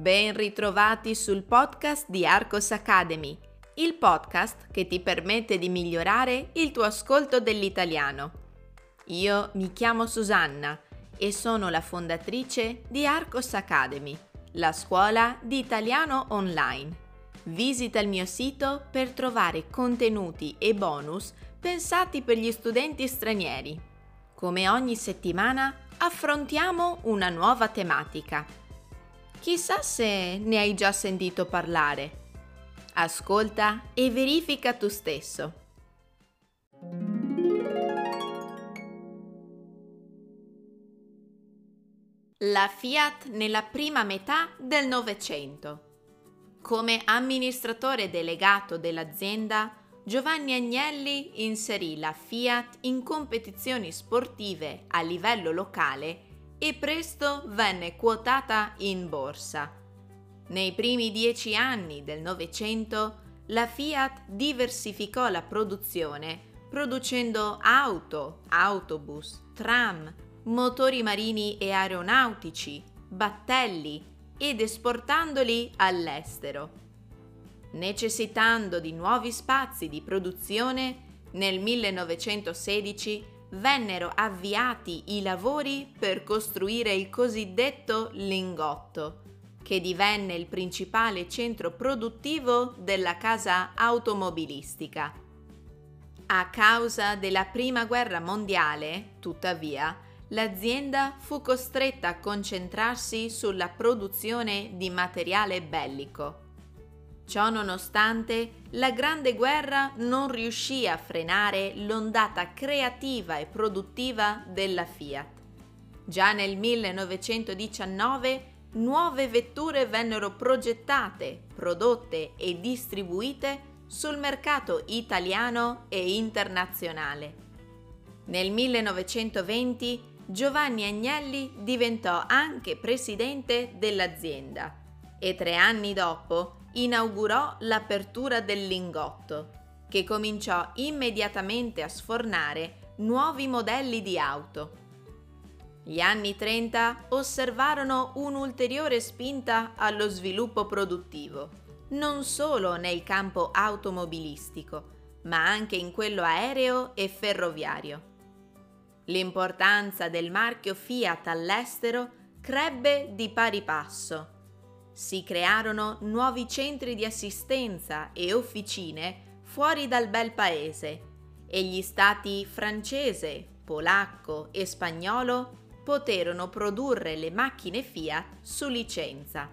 Ben ritrovati sul podcast di Arcos Academy, il podcast che ti permette di migliorare il tuo ascolto dell'italiano. Io mi chiamo Susanna e sono la fondatrice di Arcos Academy, la scuola di italiano online. Visita il mio sito per trovare contenuti e bonus pensati per gli studenti stranieri. Come ogni settimana affrontiamo una nuova tematica Chissà se ne hai già sentito parlare. Ascolta e verifica tu stesso. La Fiat nella prima metà del Novecento. Come amministratore delegato dell'azienda, Giovanni Agnelli inserì la Fiat in competizioni sportive a livello locale e presto venne quotata in borsa. Nei primi dieci anni del Novecento la Fiat diversificò la produzione producendo auto, autobus, tram, motori marini e aeronautici, battelli ed esportandoli all'estero. Necessitando di nuovi spazi di produzione, nel 1916 vennero avviati i lavori per costruire il cosiddetto lingotto, che divenne il principale centro produttivo della casa automobilistica. A causa della Prima Guerra Mondiale, tuttavia, l'azienda fu costretta a concentrarsi sulla produzione di materiale bellico. Ciò nonostante, la Grande Guerra non riuscì a frenare l'ondata creativa e produttiva della Fiat. Già nel 1919 nuove vetture vennero progettate, prodotte e distribuite sul mercato italiano e internazionale. Nel 1920 Giovanni Agnelli diventò anche presidente dell'azienda e tre anni dopo inaugurò l'apertura del lingotto, che cominciò immediatamente a sfornare nuovi modelli di auto. Gli anni 30 osservarono un'ulteriore spinta allo sviluppo produttivo, non solo nel campo automobilistico, ma anche in quello aereo e ferroviario. L'importanza del marchio Fiat all'estero crebbe di pari passo si crearono nuovi centri di assistenza e officine fuori dal bel paese e gli stati francese, polacco e spagnolo poterono produrre le macchine Fiat su licenza.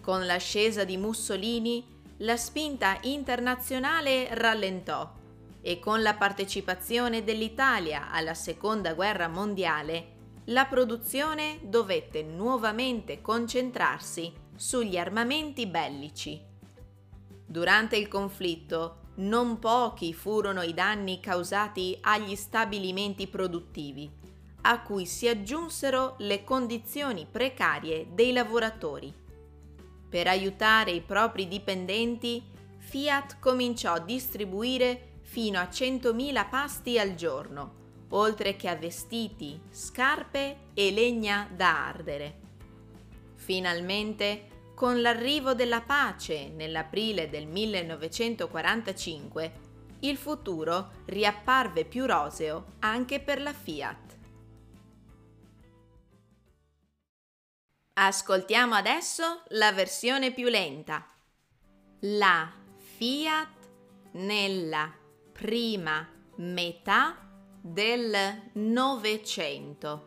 Con l'ascesa di Mussolini la spinta internazionale rallentò e con la partecipazione dell'Italia alla Seconda Guerra Mondiale la produzione dovette nuovamente concentrarsi sugli armamenti bellici. Durante il conflitto non pochi furono i danni causati agli stabilimenti produttivi, a cui si aggiunsero le condizioni precarie dei lavoratori. Per aiutare i propri dipendenti, Fiat cominciò a distribuire fino a 100.000 pasti al giorno oltre che a vestiti, scarpe e legna da ardere. Finalmente, con l'arrivo della pace nell'aprile del 1945, il futuro riapparve più roseo anche per la Fiat. Ascoltiamo adesso la versione più lenta. La Fiat nella prima metà del Novecento.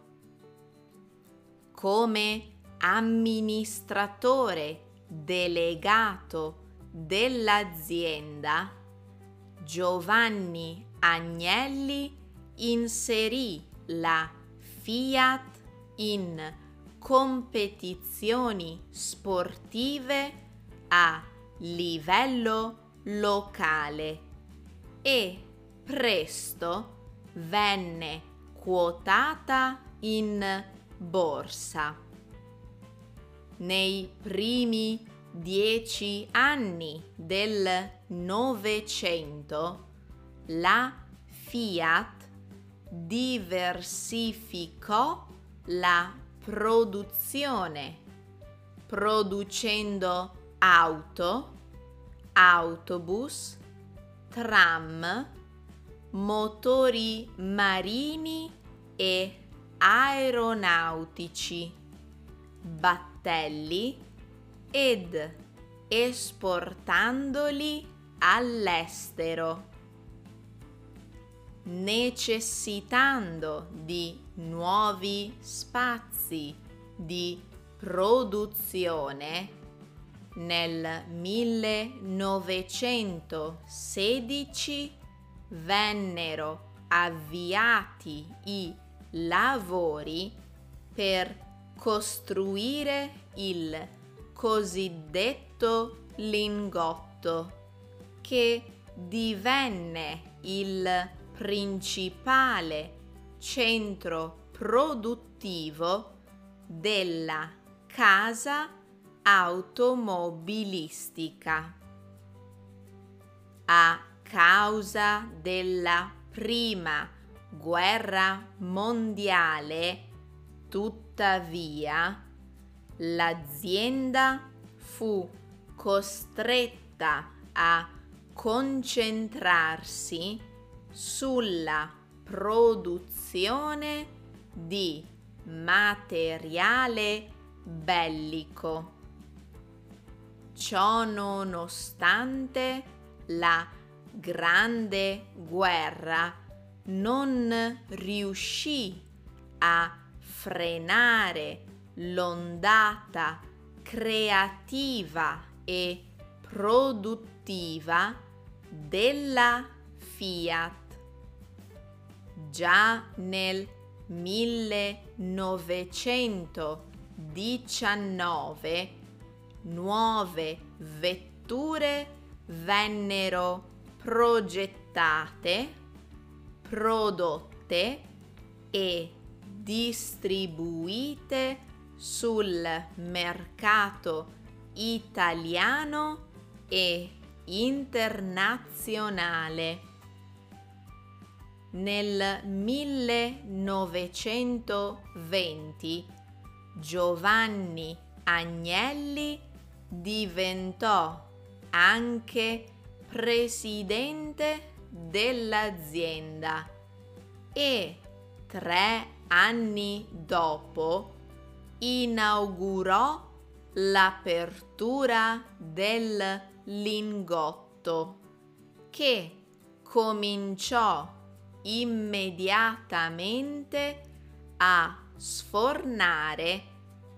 Come amministratore delegato dell'azienda, Giovanni Agnelli inserì la Fiat in competizioni sportive a livello locale e presto venne quotata in borsa. Nei primi dieci anni del Novecento la Fiat diversificò la produzione, producendo auto, autobus, tram, motori marini e aeronautici, battelli ed esportandoli all'estero, necessitando di nuovi spazi di produzione nel 1916 vennero avviati i lavori per costruire il cosiddetto lingotto che divenne il principale centro produttivo della casa automobilistica. A causa della prima guerra mondiale, tuttavia, l'azienda fu costretta a concentrarsi sulla produzione di materiale bellico. Ciò nonostante la grande guerra non riuscì a frenare l'ondata creativa e produttiva della Fiat. Già nel 1919 nuove vetture vennero progettate, prodotte e distribuite sul mercato italiano e internazionale. Nel 1920 Giovanni Agnelli diventò anche presidente dell'azienda e tre anni dopo inaugurò l'apertura del lingotto che cominciò immediatamente a sfornare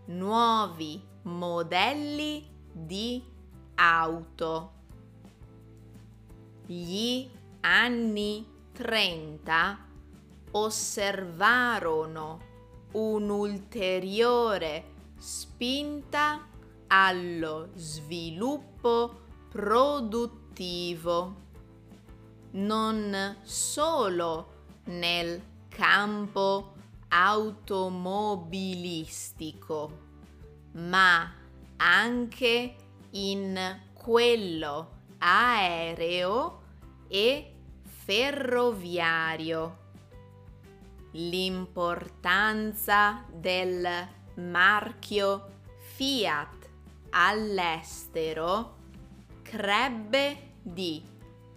nuovi modelli di auto. Gli anni 30 osservarono un'ulteriore spinta allo sviluppo produttivo non solo nel campo automobilistico, ma anche in quello aereo e ferroviario. L'importanza del marchio Fiat all'estero crebbe di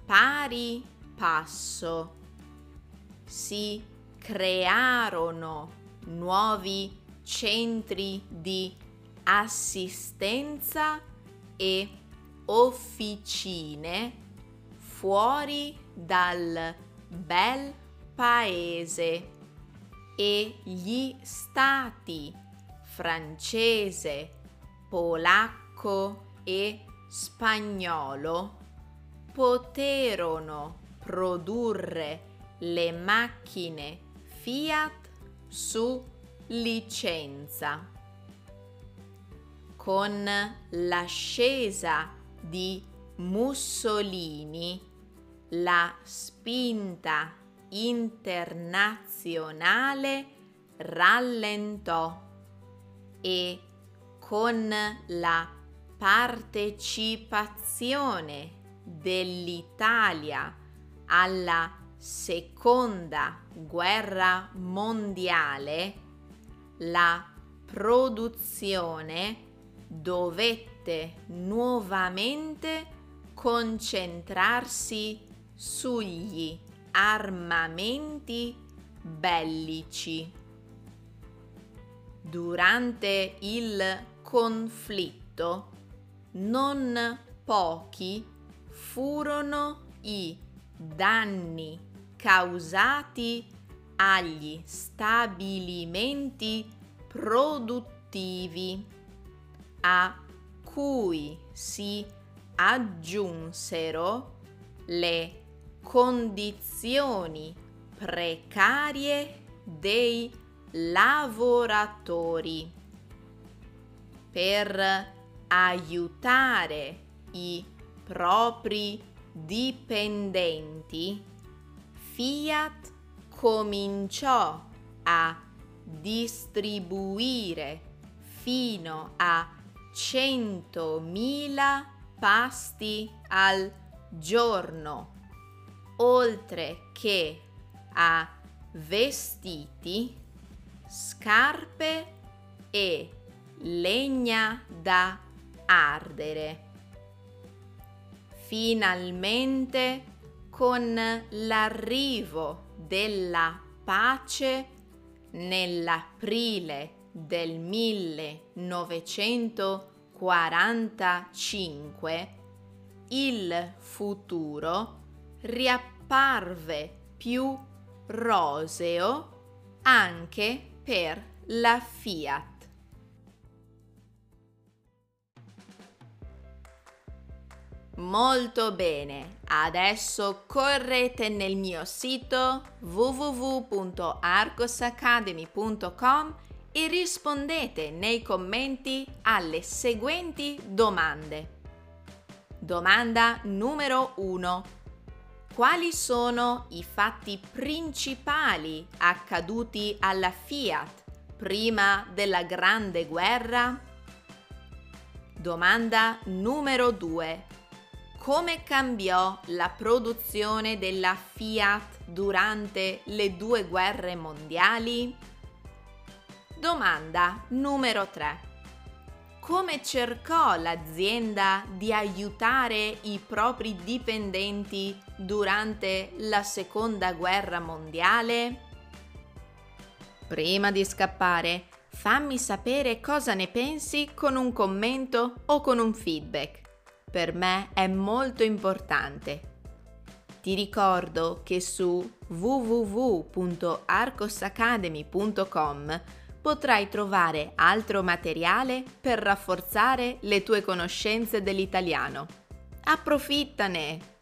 pari passo. Si crearono nuovi centri di assistenza e officine fuori dal bel paese e gli stati francese, polacco e spagnolo poterono produrre le macchine Fiat su licenza. Con l'ascesa di Mussolini, la spinta internazionale rallentò e con la partecipazione dell'Italia alla seconda guerra mondiale, la produzione dovette nuovamente concentrarsi sugli armamenti bellici. Durante il conflitto non pochi furono i danni causati agli stabilimenti produttivi a cui si aggiunsero le condizioni precarie dei lavoratori per aiutare i propri dipendenti, Fiat cominciò a distribuire fino a 100.000 pasti al giorno, oltre che a vestiti, scarpe e legna da ardere. Finalmente, con l'arrivo della pace nell'aprile del 1945, il futuro riapparve più roseo anche per la Fiat. Molto bene, adesso correte nel mio sito www.arcosacademy.com e rispondete nei commenti alle seguenti domande. Domanda numero 1. Quali sono i fatti principali accaduti alla Fiat prima della Grande Guerra? Domanda numero 2 come cambiò la produzione della Fiat durante le due guerre mondiali? Domanda numero 3. Come cercò l'azienda di aiutare i propri dipendenti durante la seconda guerra mondiale? Prima di scappare, fammi sapere cosa ne pensi con un commento o con un feedback per me è molto importante. Ti ricordo che su www.arcosacademy.com potrai trovare altro materiale per rafforzare le tue conoscenze dell'italiano. Approfittane!